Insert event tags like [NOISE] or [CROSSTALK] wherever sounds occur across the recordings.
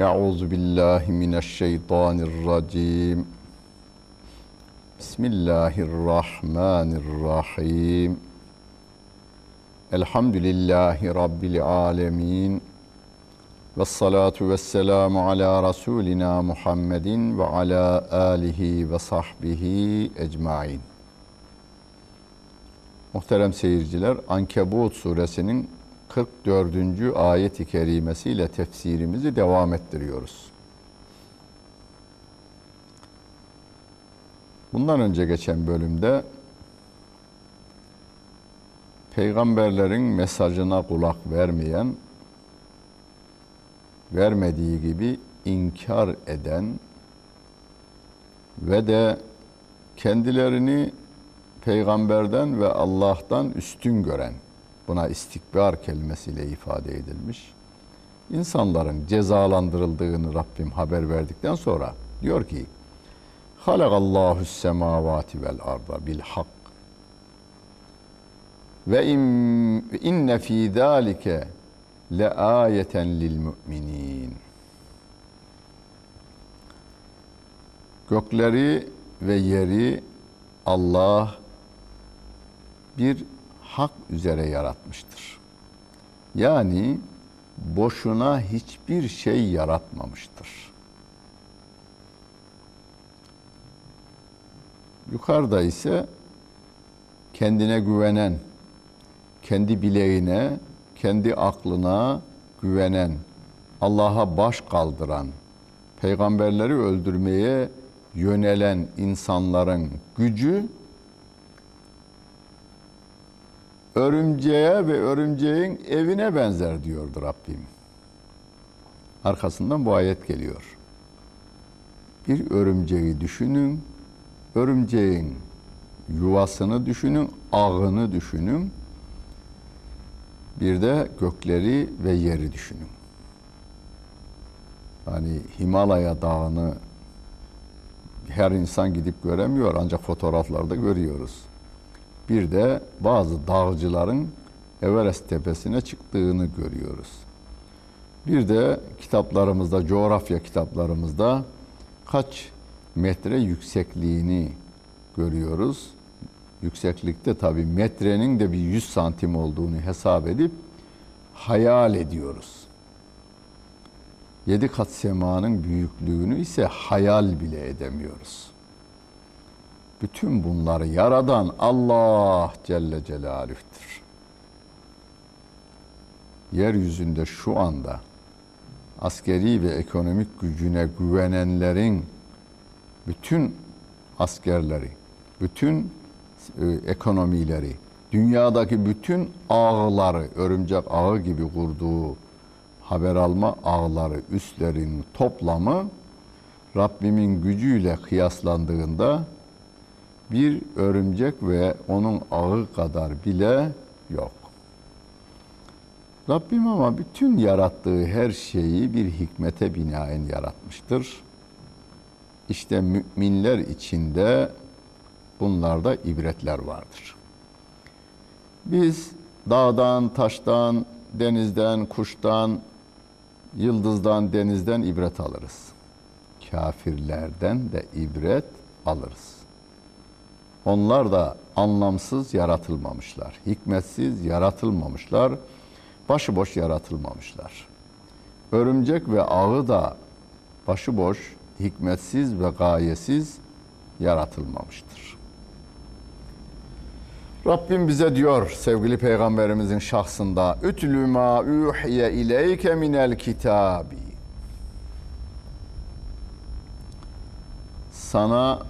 Euzu billahi mineşşeytanirracim. Bismillahirrahmanirrahim. Elhamdülillahi rabbil alamin. Ve salatu ve selamu ala Resulina Muhammedin ve ala alihi ve sahbihi ecmain. Muhterem seyirciler, Ankebut suresinin 44. ayet-i kerimesiyle tefsirimizi devam ettiriyoruz. Bundan önce geçen bölümde peygamberlerin mesajına kulak vermeyen, vermediği gibi inkar eden ve de kendilerini peygamberden ve Allah'tan üstün gören buna istikbar kelimesiyle ifade edilmiş. İnsanların cezalandırıldığını Rabbim haber verdikten sonra diyor ki Halakallahu semavati vel arda bil hak ve inne fi zalike le ayeten lil müminin Gökleri ve yeri Allah bir hak üzere yaratmıştır. Yani boşuna hiçbir şey yaratmamıştır. Yukarıda ise kendine güvenen, kendi bileğine, kendi aklına güvenen, Allah'a baş kaldıran, peygamberleri öldürmeye yönelen insanların gücü örümceğe ve örümceğin evine benzer diyordu Rabbim. Arkasından bu ayet geliyor. Bir örümceği düşünün, örümceğin yuvasını düşünün, ağını düşünün. Bir de gökleri ve yeri düşünün. Hani Himalaya dağını her insan gidip göremiyor ancak fotoğraflarda görüyoruz. Bir de bazı dağcıların Everest tepesine çıktığını görüyoruz. Bir de kitaplarımızda, coğrafya kitaplarımızda kaç metre yüksekliğini görüyoruz. Yükseklikte tabi metrenin de bir 100 santim olduğunu hesap edip hayal ediyoruz. Yedi kat semanın büyüklüğünü ise hayal bile edemiyoruz. Bütün bunları yaradan Allah Celle Celaluh'tür. Yeryüzünde şu anda askeri ve ekonomik gücüne güvenenlerin bütün askerleri, bütün e, ekonomileri, dünyadaki bütün ağları, örümcek ağı gibi kurduğu haber alma ağları, üstlerin toplamı Rabbimin gücüyle kıyaslandığında bir örümcek ve onun ağı kadar bile yok. Rabbim ama bütün yarattığı her şeyi bir hikmete binaen yaratmıştır. İşte müminler içinde bunlarda ibretler vardır. Biz dağdan, taştan, denizden, kuştan, yıldızdan, denizden ibret alırız. Kafirlerden de ibret alırız. Onlar da anlamsız yaratılmamışlar. Hikmetsiz yaratılmamışlar. Başıboş yaratılmamışlar. Örümcek ve ağı da başıboş, hikmetsiz ve gayesiz yaratılmamıştır. Rabbim bize diyor sevgili peygamberimizin şahsında Ütlü ma uhiye ileyke minel kitabi Sana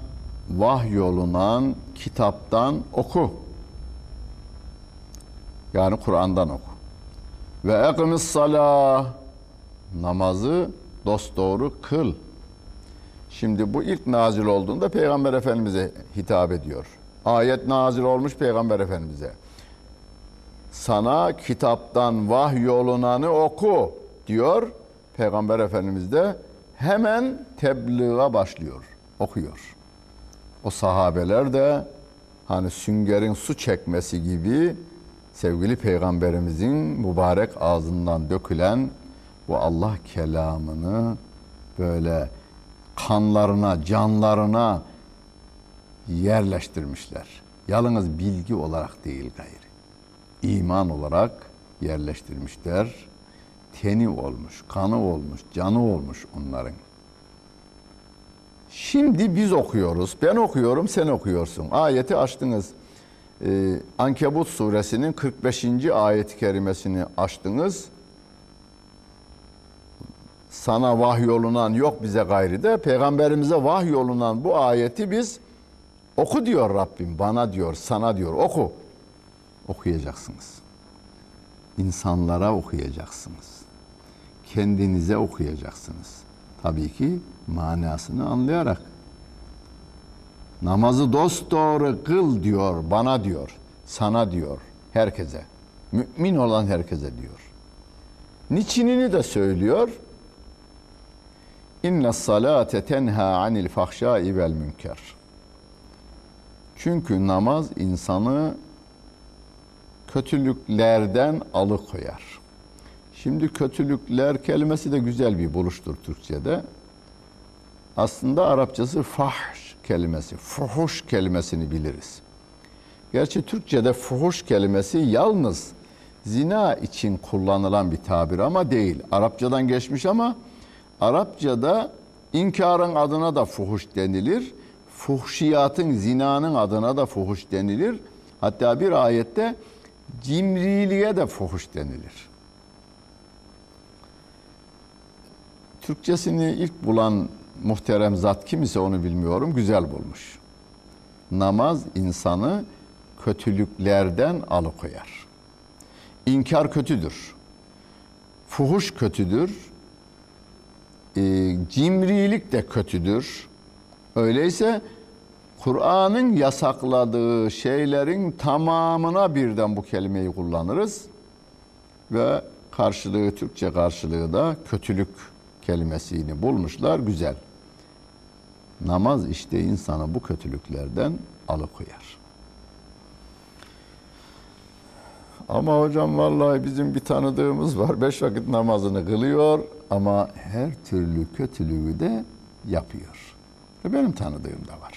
vahyolunan kitaptan oku. Yani Kur'an'dan oku. Ve ekimiz salah namazı dosdoğru kıl. Şimdi bu ilk nazil olduğunda Peygamber Efendimiz'e hitap ediyor. Ayet nazil olmuş Peygamber Efendimiz'e. Sana kitaptan vahyolunanı oku diyor. Peygamber Efendimiz de hemen tebliğe başlıyor, okuyor. O sahabeler de hani süngerin su çekmesi gibi sevgili peygamberimizin mübarek ağzından dökülen bu Allah kelamını böyle kanlarına, canlarına yerleştirmişler. Yalnız bilgi olarak değil gayri. İman olarak yerleştirmişler. Teni olmuş, kanı olmuş, canı olmuş onların. Şimdi biz okuyoruz. Ben okuyorum, sen okuyorsun. Ayeti açtınız. Ee, Ankebut suresinin 45. ayet-i kerimesini açtınız. Sana vahyolunan yok bize gayri de peygamberimize vahyolunan bu ayeti biz oku diyor Rabbim. Bana diyor, sana diyor. Oku. Okuyacaksınız. İnsanlara okuyacaksınız. Kendinize okuyacaksınız. Tabii ki manasını anlayarak. Namazı dost doğru kıl diyor, bana diyor, sana diyor, herkese. Mümin olan herkese diyor. Niçinini de söylüyor. İnne salate tenha anil fahşai vel münker. Çünkü namaz insanı kötülüklerden alıkoyar. Şimdi kötülükler kelimesi de güzel bir buluştur Türkçe'de. Aslında Arapçası fahş kelimesi, fuhuş kelimesini biliriz. Gerçi Türkçe'de fuhuş kelimesi yalnız zina için kullanılan bir tabir ama değil. Arapçadan geçmiş ama Arapçada inkarın adına da fuhuş denilir. Fuhşiyatın, zinanın adına da fuhuş denilir. Hatta bir ayette cimriliğe de fuhuş denilir. Türkçesini ilk bulan muhterem zat kim ise onu bilmiyorum güzel bulmuş. Namaz insanı kötülüklerden alıkoyar. İnkar kötüdür. Fuhuş kötüdür. E, cimrilik de kötüdür. Öyleyse Kur'an'ın yasakladığı şeylerin tamamına birden bu kelimeyi kullanırız. Ve karşılığı, Türkçe karşılığı da kötülük kelimesini bulmuşlar. Güzel. Namaz işte insanı bu kötülüklerden alıkoyar. Ama hocam vallahi bizim bir tanıdığımız var. [LAUGHS] Beş vakit namazını kılıyor ama her türlü kötülüğü de yapıyor. Ve benim tanıdığım da var.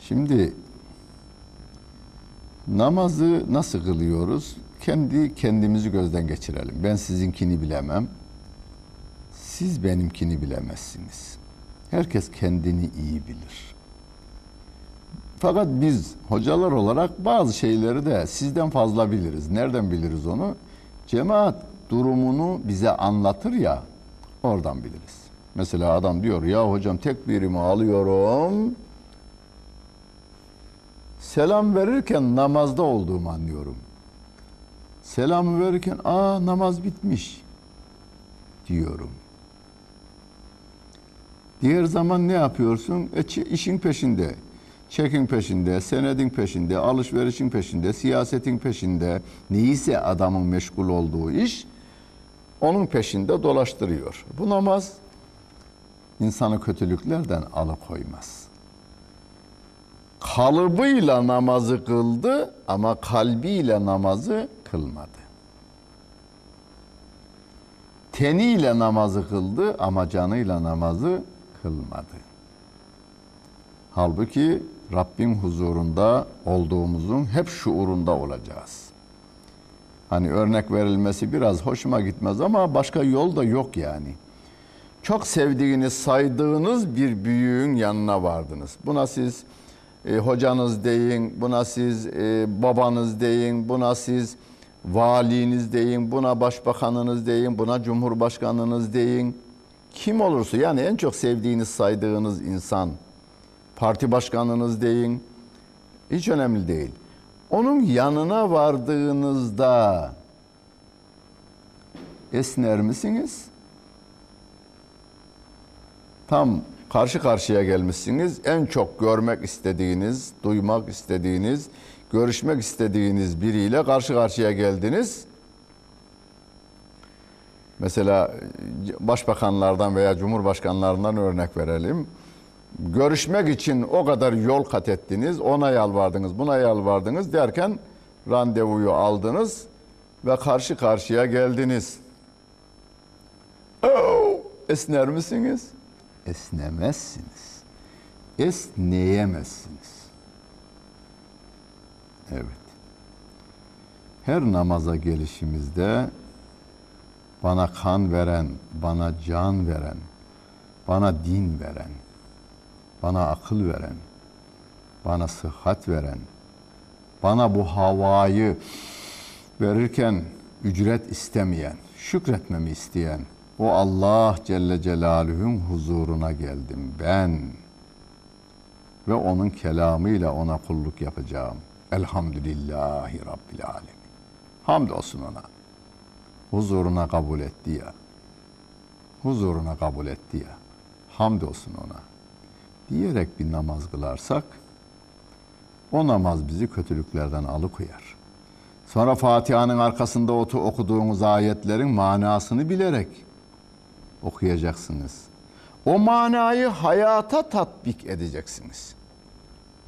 Şimdi namazı nasıl kılıyoruz? Kendi kendimizi gözden geçirelim. Ben sizinkini bilemem. Siz benimkini bilemezsiniz. Herkes kendini iyi bilir. Fakat biz hocalar olarak bazı şeyleri de sizden fazla biliriz. Nereden biliriz onu? Cemaat durumunu bize anlatır ya, oradan biliriz. Mesela adam diyor ya hocam tekbirimi alıyorum. Selam verirken namazda olduğumu anlıyorum. Selamı verirken aa namaz bitmiş diyorum. Diğer zaman ne yapıyorsun? E, işin peşinde, çekin peşinde, senedin peşinde, alışverişin peşinde, siyasetin peşinde. Neyse adamın meşgul olduğu iş onun peşinde dolaştırıyor. Bu namaz insanı kötülüklerden alıkoymaz. Kalıbıyla namazı kıldı ama kalbiyle namazı kılmadı. Teniyle namazı kıldı ama canıyla namazı kılmadı. Halbuki Rabbin huzurunda olduğumuzun hep şuurunda olacağız. Hani örnek verilmesi biraz hoşuma gitmez ama başka yol da yok yani. Çok sevdiğiniz, saydığınız bir büyüğün yanına vardınız. Buna siz e, hocanız deyin, buna siz e, babanız deyin, buna siz valiniz deyin, buna başbakanınız deyin, buna cumhurbaşkanınız deyin. Kim olursa yani en çok sevdiğiniz, saydığınız insan, parti başkanınız deyin. Hiç önemli değil. Onun yanına vardığınızda esner misiniz? Tam karşı karşıya gelmişsiniz. En çok görmek istediğiniz, duymak istediğiniz, görüşmek istediğiniz biriyle karşı karşıya geldiniz. Mesela başbakanlardan veya cumhurbaşkanlarından örnek verelim. Görüşmek için o kadar yol kat ettiniz, ona yalvardınız, buna yalvardınız derken randevuyu aldınız. ve karşı karşıya geldiniz. Oo, esner misiniz? Esnemezsiniz. Esneyemezsiniz. Evet. Her namaza gelişimizde bana kan veren, bana can veren, bana din veren, bana akıl veren, bana sıhhat veren, bana bu havayı verirken ücret istemeyen, şükretmemi isteyen o Allah Celle Celaluhu'nun huzuruna geldim ben ve onun kelamıyla ona kulluk yapacağım. Elhamdülillahi Rabbil Alemin. Hamdolsun ona. Huzuruna kabul etti ya. Huzuruna kabul etti ya. Hamdolsun ona. Diyerek bir namaz kılarsak o namaz bizi kötülüklerden alıkoyar. Sonra Fatiha'nın arkasında otu okuduğumuz ayetlerin manasını bilerek okuyacaksınız. O manayı hayata tatbik edeceksiniz.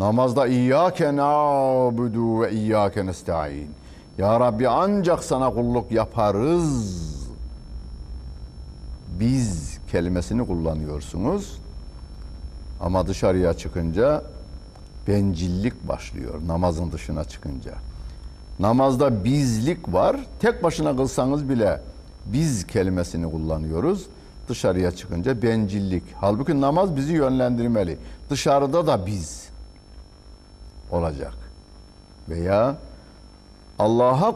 Namazda İyyâke na'budu ve İyyâke nesta'in. Ya Rabbi ancak sana kulluk yaparız. Biz kelimesini kullanıyorsunuz. Ama dışarıya çıkınca bencillik başlıyor namazın dışına çıkınca. Namazda bizlik var. Tek başına kılsanız bile biz kelimesini kullanıyoruz. Dışarıya çıkınca bencillik. Halbuki namaz bizi yönlendirmeli. Dışarıda da biz olacak. Veya Allah'a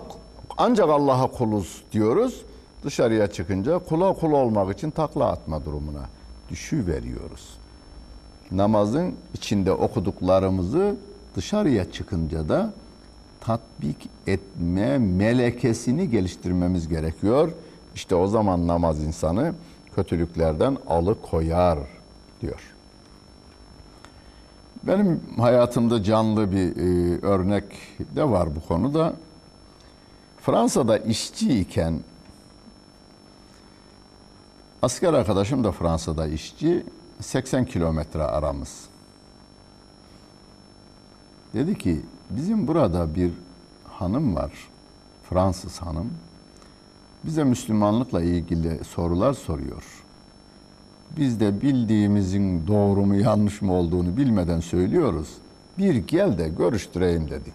ancak Allah'a kuluz diyoruz. Dışarıya çıkınca kula kul olmak için takla atma durumuna düşü veriyoruz. Namazın içinde okuduklarımızı dışarıya çıkınca da tatbik etme melekesini geliştirmemiz gerekiyor. İşte o zaman namaz insanı kötülüklerden alıkoyar diyor. Benim hayatımda canlı bir e, örnek de var bu konuda. Fransa'da işçi iken asker arkadaşım da Fransa'da işçi 80 kilometre aramız. Dedi ki bizim burada bir hanım var. Fransız hanım. Bize Müslümanlıkla ilgili sorular soruyor. Biz de bildiğimizin doğru mu yanlış mı olduğunu bilmeden söylüyoruz. Bir gel de görüştüreyim dedi.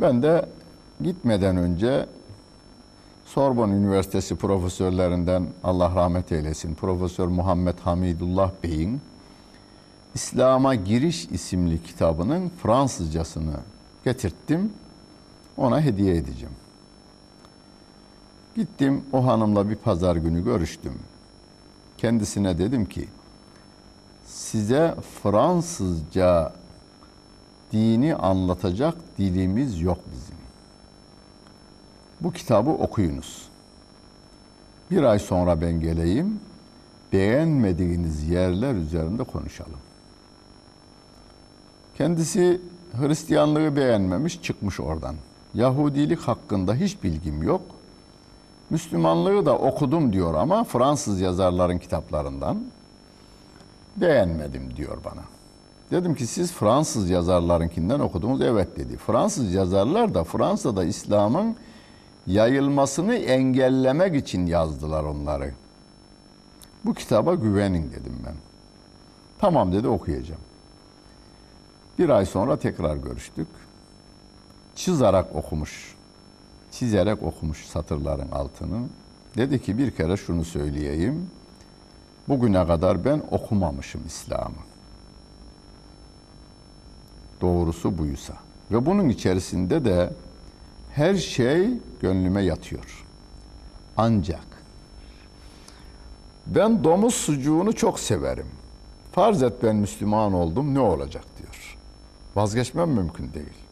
Ben de gitmeden önce Sorbonne Üniversitesi profesörlerinden Allah rahmet eylesin Profesör Muhammed Hamidullah Bey'in İslam'a Giriş isimli kitabının Fransızcasını getirttim. Ona hediye edeceğim. Gittim o hanımla bir pazar günü görüştüm. Kendisine dedim ki size Fransızca dini anlatacak dilimiz yok bizim. Bu kitabı okuyunuz. Bir ay sonra ben geleyim, beğenmediğiniz yerler üzerinde konuşalım. Kendisi Hristiyanlığı beğenmemiş, çıkmış oradan. Yahudilik hakkında hiç bilgim yok. Müslümanlığı da okudum diyor ama Fransız yazarların kitaplarından beğenmedim diyor bana. Dedim ki siz Fransız yazarlarınkinden okudunuz. Evet dedi. Fransız yazarlar da Fransa'da İslam'ın yayılmasını engellemek için yazdılar onları. Bu kitaba güvenin dedim ben. Tamam dedi okuyacağım. Bir ay sonra tekrar görüştük. Çizarak okumuş. Çizerek okumuş satırların altını. Dedi ki bir kere şunu söyleyeyim. Bugüne kadar ben okumamışım İslam'ı. Doğrusu buysa. Ve bunun içerisinde de her şey gönlüme yatıyor. Ancak ben domuz sucuğunu çok severim. Farz et ben Müslüman oldum ne olacak diyor. Vazgeçmem mümkün değil.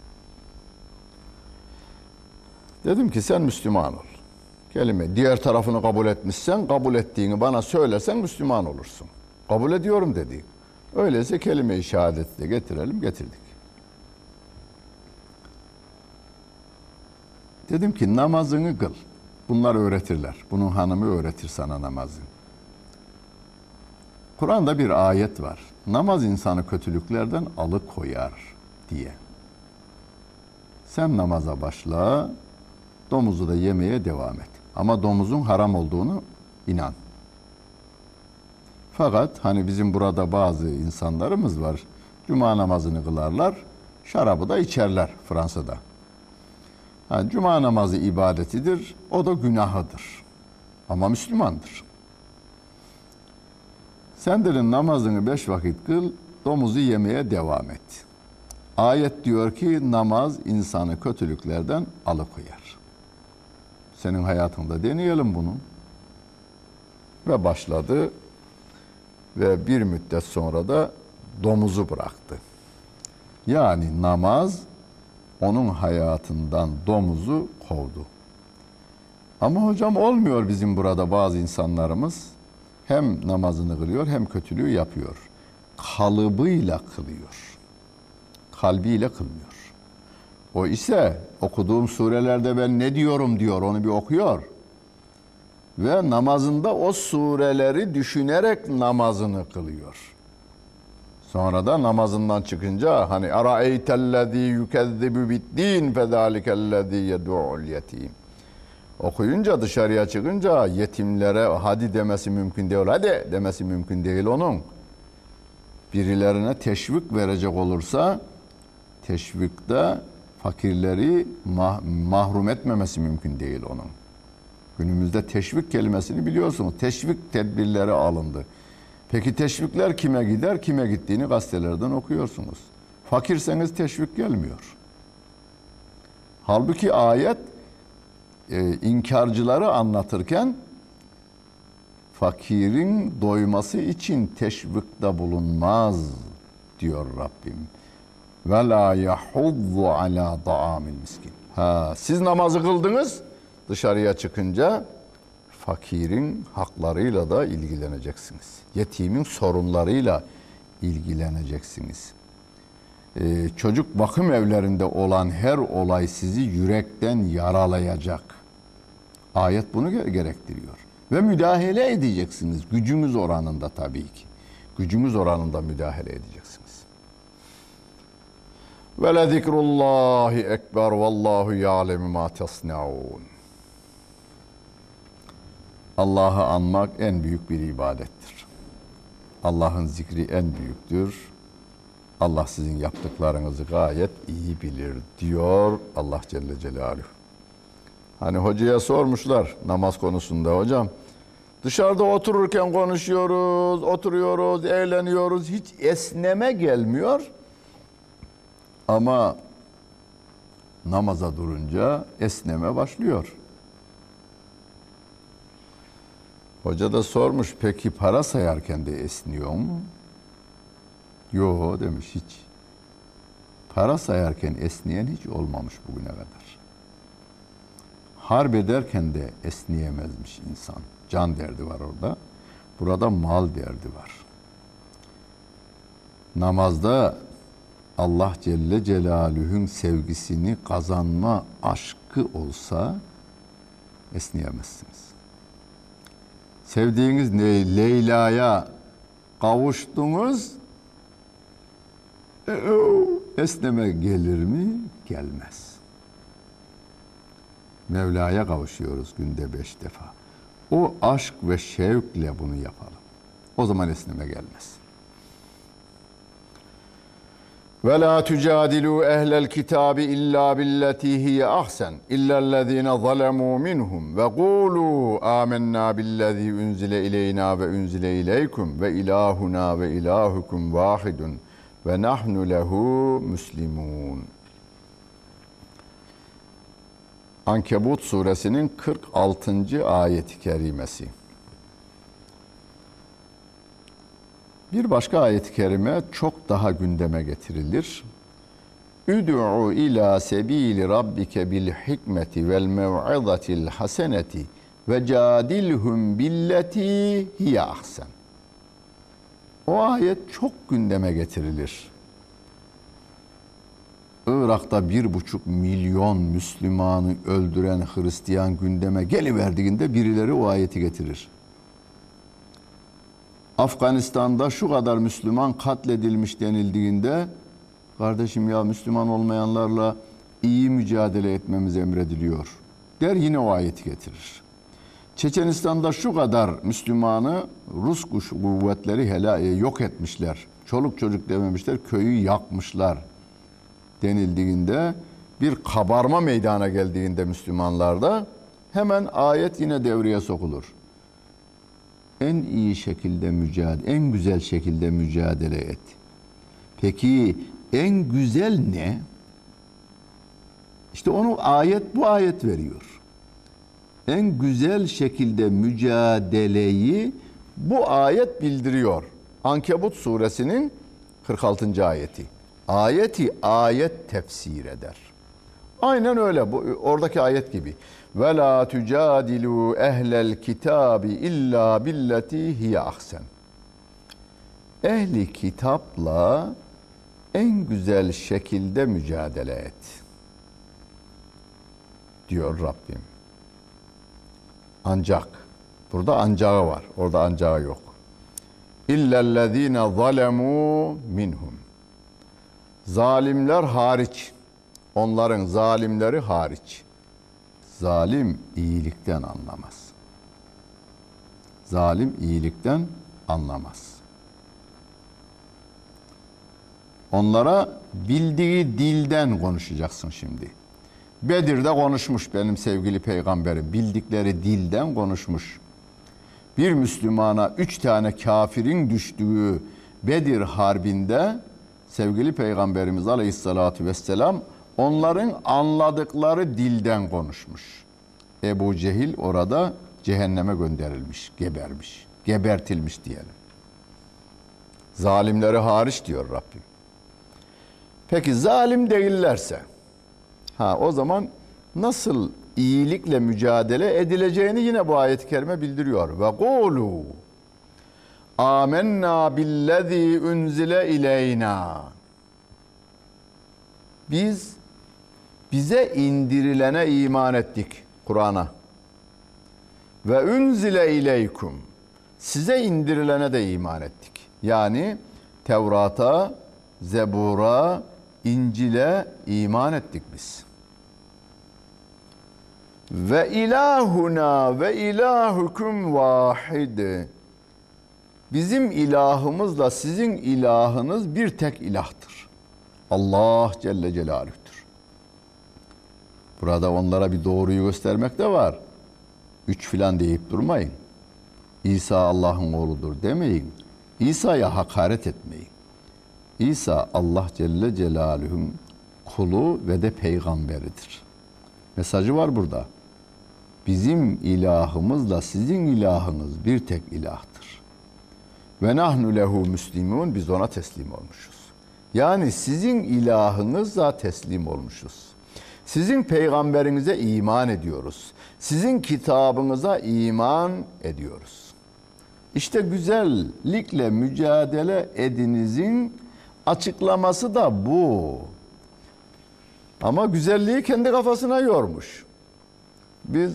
Dedim ki sen Müslüman ol. Kelime diğer tarafını kabul etmişsen kabul ettiğini bana söylesen Müslüman olursun. Kabul ediyorum dedi. Öyleyse kelime-i şehadeti de getirelim getirdik. Dedim ki namazını kıl. Bunlar öğretirler. Bunun hanımı öğretir sana namazı. Kur'an'da bir ayet var. Namaz insanı kötülüklerden alıkoyar diye. Sen namaza başla, Domuzu da yemeye devam et. Ama domuzun haram olduğunu inan. Fakat hani bizim burada bazı insanlarımız var. Cuma namazını kılarlar, şarabı da içerler Fransa'da. Ha, Cuma namazı ibadetidir, o da günahıdır. Ama Müslümandır. Sen derin namazını beş vakit kıl, domuzu yemeye devam et. Ayet diyor ki namaz insanı kötülüklerden alıkoyar. Senin hayatında deneyelim bunu. Ve başladı ve bir müddet sonra da domuzu bıraktı. Yani namaz onun hayatından domuzu kovdu. Ama hocam olmuyor bizim burada bazı insanlarımız hem namazını kılıyor hem kötülüğü yapıyor. Kalıbıyla kılıyor. Kalbiyle kılmıyor. O ise okuduğum surelerde ben ne diyorum diyor onu bir okuyor. Ve namazında o sureleri düşünerek namazını kılıyor. Sonra da namazından çıkınca hani araeytellezî yukezzibu biddin fezâlikellezî yed'u'l yetim. Okuyunca dışarıya çıkınca yetimlere hadi demesi mümkün değil. Hadi demesi mümkün değil onun. Birilerine teşvik verecek olursa teşvikte fakirleri mah- mahrum etmemesi mümkün değil onun. Günümüzde teşvik kelimesini biliyorsunuz. Teşvik tedbirleri alındı. Peki teşvikler kime gider? Kime gittiğini gazetelerden okuyorsunuz. Fakirseniz teşvik gelmiyor. Halbuki ayet e, inkarcıları anlatırken fakirin doyması için teşvikte bulunmaz diyor Rabbim. Ve la yahuddu ala ta'amil miskin. Ha, siz namazı kıldınız dışarıya çıkınca fakirin haklarıyla da ilgileneceksiniz. Yetimin sorunlarıyla ilgileneceksiniz. Ee, çocuk bakım evlerinde olan her olay sizi yürekten yaralayacak. Ayet bunu ge- gerektiriyor. Ve müdahale edeceksiniz. Gücümüz oranında tabii ki. Gücümüz oranında müdahale edeceksiniz. Ve le zikrullahi ekber vallahu ya'lemu ma tasnaun. Allah'ı anmak en büyük bir ibadettir. Allah'ın zikri en büyüktür. Allah sizin yaptıklarınızı gayet iyi bilir diyor Allah Celle Celaluhu. Hani hocaya sormuşlar namaz konusunda hocam. Dışarıda otururken konuşuyoruz, oturuyoruz, eğleniyoruz. Hiç esneme gelmiyor. Ama namaza durunca esneme başlıyor. Hoca da sormuş peki para sayarken de esniyor mu? Yo demiş hiç. Para sayarken esneyen hiç olmamış bugüne kadar. Harp ederken de esneyemezmiş insan. Can derdi var orada. Burada mal derdi var. Namazda Allah Celle Celaluhu'nun sevgisini kazanma aşkı olsa esneyemezsiniz. Sevdiğiniz ne Leyla'ya kavuştunuz e, esneme gelir mi? Gelmez. Mevla'ya kavuşuyoruz günde beş defa. O aşk ve şevkle bunu yapalım. O zaman esneme gelmez. Ve la tucadilu ehlel kitabi illa billeti hiye ahsen illellezine zalemu minhum ve kulu amennâ billezî unzile ileyna ve unzile ileykum ve ilahuna ve ilahukum vahidun ve nahnu lehu müslimun. Ankebut suresinin 46. ayeti kerimesi. Bir başka ayet-i kerime çok daha gündeme getirilir. Üd'u ila sebili rabbike bil hikmeti vel mev'izatil haseneti ve cadilhum billeti hiye ahsen. O ayet çok gündeme getirilir. Irak'ta bir buçuk milyon Müslümanı öldüren Hristiyan gündeme geliverdiğinde birileri o ayeti getirir. Afganistan'da şu kadar Müslüman katledilmiş denildiğinde kardeşim ya Müslüman olmayanlarla iyi mücadele etmemiz emrediliyor. der yine o ayeti getirir. Çeçenistan'da şu kadar Müslümanı Rus kuş kuvvetleri hela e, yok etmişler. Çoluk çocuk dememişler, köyü yakmışlar denildiğinde bir kabarma meydana geldiğinde Müslümanlarda hemen ayet yine devreye sokulur. En iyi şekilde mücadele, en güzel şekilde mücadele et. Peki en güzel ne? İşte onu ayet bu ayet veriyor. En güzel şekilde mücadeleyi bu ayet bildiriyor. Ankebut suresinin 46. ayeti. Ayeti ayet tefsir eder. Aynen öyle bu oradaki ayet gibi. Ve la tucadilu ehlel kitabi illa billeti hiye ahsen. Ehli kitapla en güzel şekilde mücadele et. Diyor Rabbim. Ancak burada ancağı var. Orada ancağı yok. İllellezine zalemu minhum. Zalimler hariç. Onların zalimleri hariç. Zalim iyilikten anlamaz. Zalim iyilikten anlamaz. Onlara bildiği dilden konuşacaksın şimdi. Bedir'de konuşmuş benim sevgili peygamberim. Bildikleri dilden konuşmuş. Bir Müslümana üç tane kafirin düştüğü Bedir Harbi'nde sevgili peygamberimiz aleyhissalatu vesselam onların anladıkları dilden konuşmuş. Ebu Cehil orada cehenneme gönderilmiş, gebermiş, gebertilmiş diyelim. Zalimleri hariç diyor Rabbim. Peki zalim değillerse, ha o zaman nasıl iyilikle mücadele edileceğini yine bu ayet-i kerime bildiriyor. Ve kulu amennâ billezî unzile ileyna. Biz bize indirilene iman ettik Kur'an'a. Ve unzile ileykum. Size indirilene de iman ettik. Yani Tevrat'a, Zebur'a, İncil'e iman ettik biz. Ve ilahuna ve ilahukum vahid. Bizim ilahımızla sizin ilahınız bir tek ilahtır. Allah Celle Celaluh'tür. Burada onlara bir doğruyu göstermek de var. Üç filan deyip durmayın. İsa Allah'ın oğludur demeyin. İsa'ya hakaret etmeyin. İsa Allah Celle Celaluhu'nun kulu ve de peygamberidir. Mesajı var burada. Bizim ilahımızla sizin ilahınız bir tek ilahtır. Ve nahnu lehu müslimun biz ona teslim olmuşuz. Yani sizin ilahınızla teslim olmuşuz. Sizin peygamberinize iman ediyoruz. Sizin kitabınıza iman ediyoruz. İşte güzellikle mücadele edinizin açıklaması da bu. Ama güzelliği kendi kafasına yormuş. Biz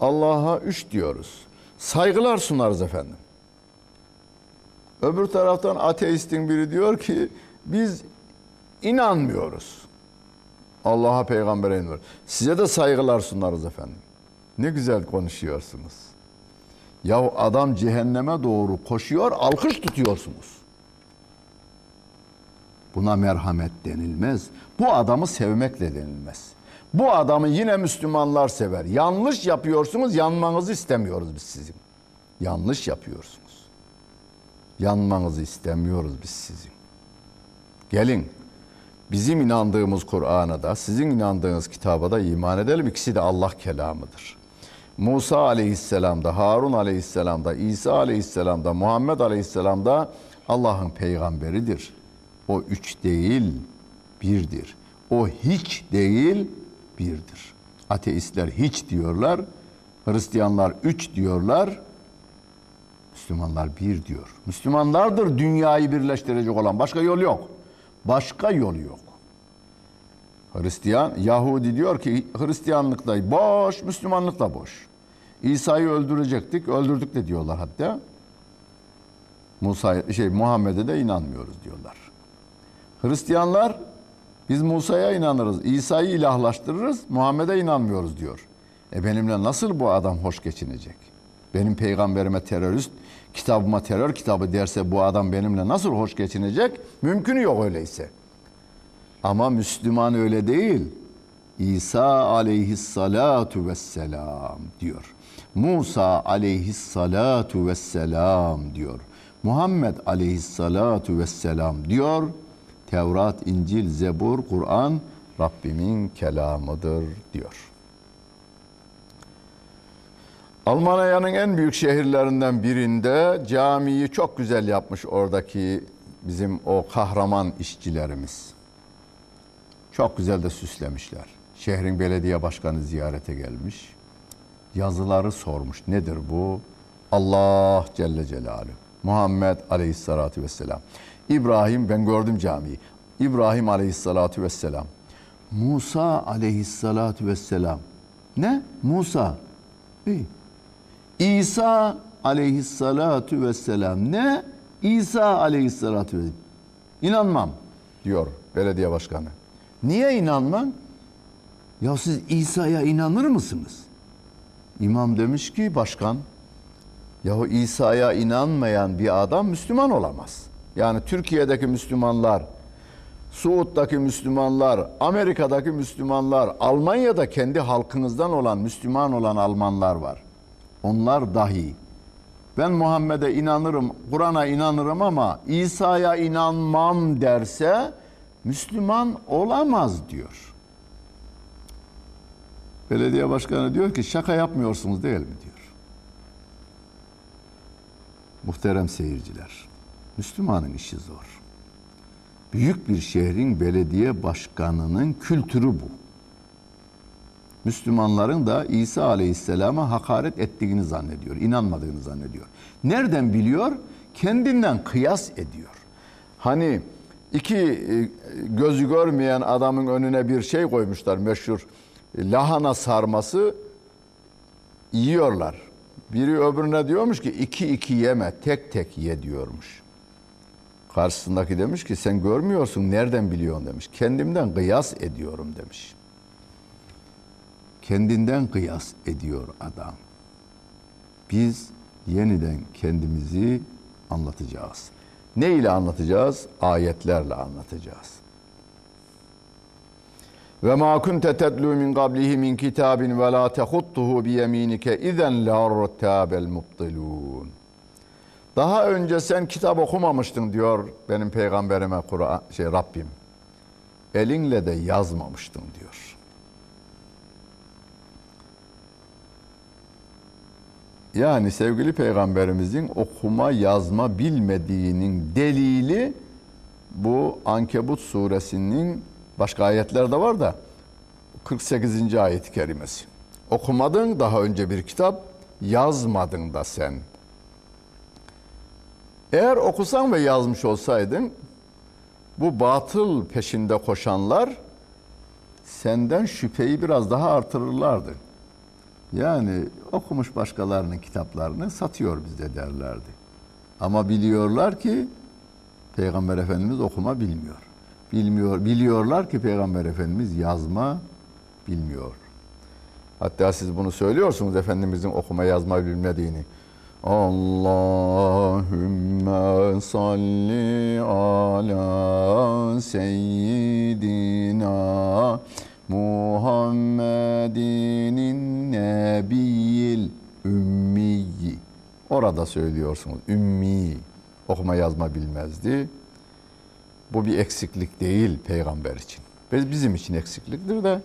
Allah'a üç diyoruz. Saygılar sunarız efendim. Öbür taraftan ateistin biri diyor ki biz inanmıyoruz. Allah'a peygambere inanmıyoruz. Size de saygılar sunarız efendim. Ne güzel konuşuyorsunuz. Ya adam cehenneme doğru koşuyor, alkış tutuyorsunuz. Buna merhamet denilmez. Bu adamı sevmekle denilmez. Bu adamı yine Müslümanlar sever. Yanlış yapıyorsunuz, yanmanızı istemiyoruz biz sizin. Yanlış yapıyorsunuz. Yanmanızı istemiyoruz biz sizin. Gelin bizim inandığımız Kur'an'a da sizin inandığınız kitaba da iman edelim. İkisi de Allah kelamıdır. Musa aleyhisselamda, Harun aleyhisselamda, İsa aleyhisselamda, Muhammed aleyhisselamda Allah'ın peygamberidir. O üç değil, birdir. O hiç değil, birdir. Ateistler hiç diyorlar, Hristiyanlar üç diyorlar, Müslümanlar bir diyor. Müslümanlardır dünyayı birleştirecek olan. Başka yol yok. Başka yol yok. Hristiyan, Yahudi diyor ki Hristiyanlık da boş, Müslümanlık da boş. İsa'yı öldürecektik, öldürdük de diyorlar hatta. Musa şey Muhammed'e de inanmıyoruz diyorlar. Hristiyanlar biz Musa'ya inanırız, İsa'yı ilahlaştırırız, Muhammed'e inanmıyoruz diyor. E benimle nasıl bu adam hoş geçinecek? Benim peygamberime terörist, kitabıma terör kitabı derse bu adam benimle nasıl hoş geçinecek? Mümkün yok öyleyse. Ama Müslüman öyle değil. İsa aleyhissalatu vesselam diyor. Musa aleyhissalatu vesselam diyor. Muhammed aleyhissalatu vesselam diyor. Tevrat, İncil, Zebur, Kur'an Rabbimin kelamıdır diyor. Almanya'nın en büyük şehirlerinden birinde camiyi çok güzel yapmış oradaki bizim o kahraman işçilerimiz. Çok güzel de süslemişler. Şehrin belediye başkanı ziyarete gelmiş. Yazıları sormuş. Nedir bu? Allah Celle Celaluhu. Muhammed Aleyhisselatü Vesselam. İbrahim, ben gördüm camiyi. İbrahim Aleyhisselatü Vesselam. Musa Aleyhisselatü Vesselam. Ne? Musa. İyi. İsa Aleyhisselatü Vesselam. Ne? İsa Aleyhisselatü Vesselam. İnanmam diyor belediye başkanı. Niye inanmam? Ya siz İsa'ya inanır mısınız? İmam demiş ki başkan, yahu İsa'ya inanmayan bir adam Müslüman olamaz. Yani Türkiye'deki Müslümanlar, Suud'daki Müslümanlar, Amerika'daki Müslümanlar, Almanya'da kendi halkınızdan olan Müslüman olan Almanlar var. Onlar dahi ben Muhammed'e inanırım, Kur'an'a inanırım ama İsa'ya inanmam derse Müslüman olamaz diyor. Belediye başkanı diyor ki şaka yapmıyorsunuz değil mi diyor. Muhterem seyirciler, Müslümanın işi zor. Büyük bir şehrin belediye başkanının kültürü bu. Müslümanların da İsa Aleyhisselam'a hakaret ettiğini zannediyor, inanmadığını zannediyor. Nereden biliyor? Kendinden kıyas ediyor. Hani iki e, gözü görmeyen adamın önüne bir şey koymuşlar meşhur lahana sarması yiyorlar. Biri öbürüne diyormuş ki iki iki yeme tek tek ye diyormuş. Karşısındaki demiş ki sen görmüyorsun nereden biliyorsun demiş. Kendimden kıyas ediyorum demiş. Kendinden kıyas ediyor adam. Biz yeniden kendimizi anlatacağız. Ne ile anlatacağız? Ayetlerle anlatacağız. Ve ma kunte tetlu min qablihi min kitabin ve la tehuttuhu bi yeminike izen lartabel mubtilun. Daha önce sen kitap okumamıştın diyor benim peygamberime Kur'an şey Rabbim. Elinle de yazmamıştın diyor. Yani sevgili peygamberimizin okuma yazma bilmediğinin delili bu Ankebut suresinin başka ayetler de var da 48. ayet-i kerimesi. Okumadın daha önce bir kitap, yazmadın da sen. Eğer okusan ve yazmış olsaydın bu batıl peşinde koşanlar senden şüpheyi biraz daha artırırlardı. Yani okumuş başkalarının kitaplarını satıyor bizde derlerdi. Ama biliyorlar ki Peygamber Efendimiz okuma bilmiyor. Bilmiyor, biliyorlar ki Peygamber Efendimiz yazma bilmiyor. Hatta siz bunu söylüyorsunuz Efendimizin okuma yazma bilmediğini. Allahümme salli ala seyyidina Muhammedinin nebiyil ümmiyi. Orada söylüyorsunuz. Ümmi. Okuma yazma bilmezdi. Bu bir eksiklik değil peygamber için. Bizim için eksikliktir de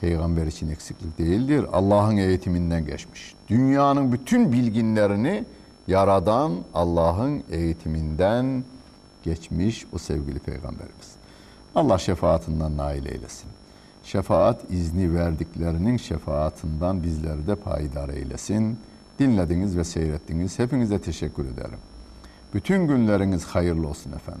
peygamber için eksiklik değildir. Allah'ın eğitiminden geçmiş. Dünyanın bütün bilginlerini yaradan Allah'ın eğitiminden geçmiş o sevgili peygamberimiz. Allah şefaatinden nail eylesin. Şefaat izni verdiklerinin şefaatinden bizleri de payidar eylesin. Dinlediniz ve seyrettiniz. Hepinize teşekkür ederim. Bütün günleriniz hayırlı olsun efendim.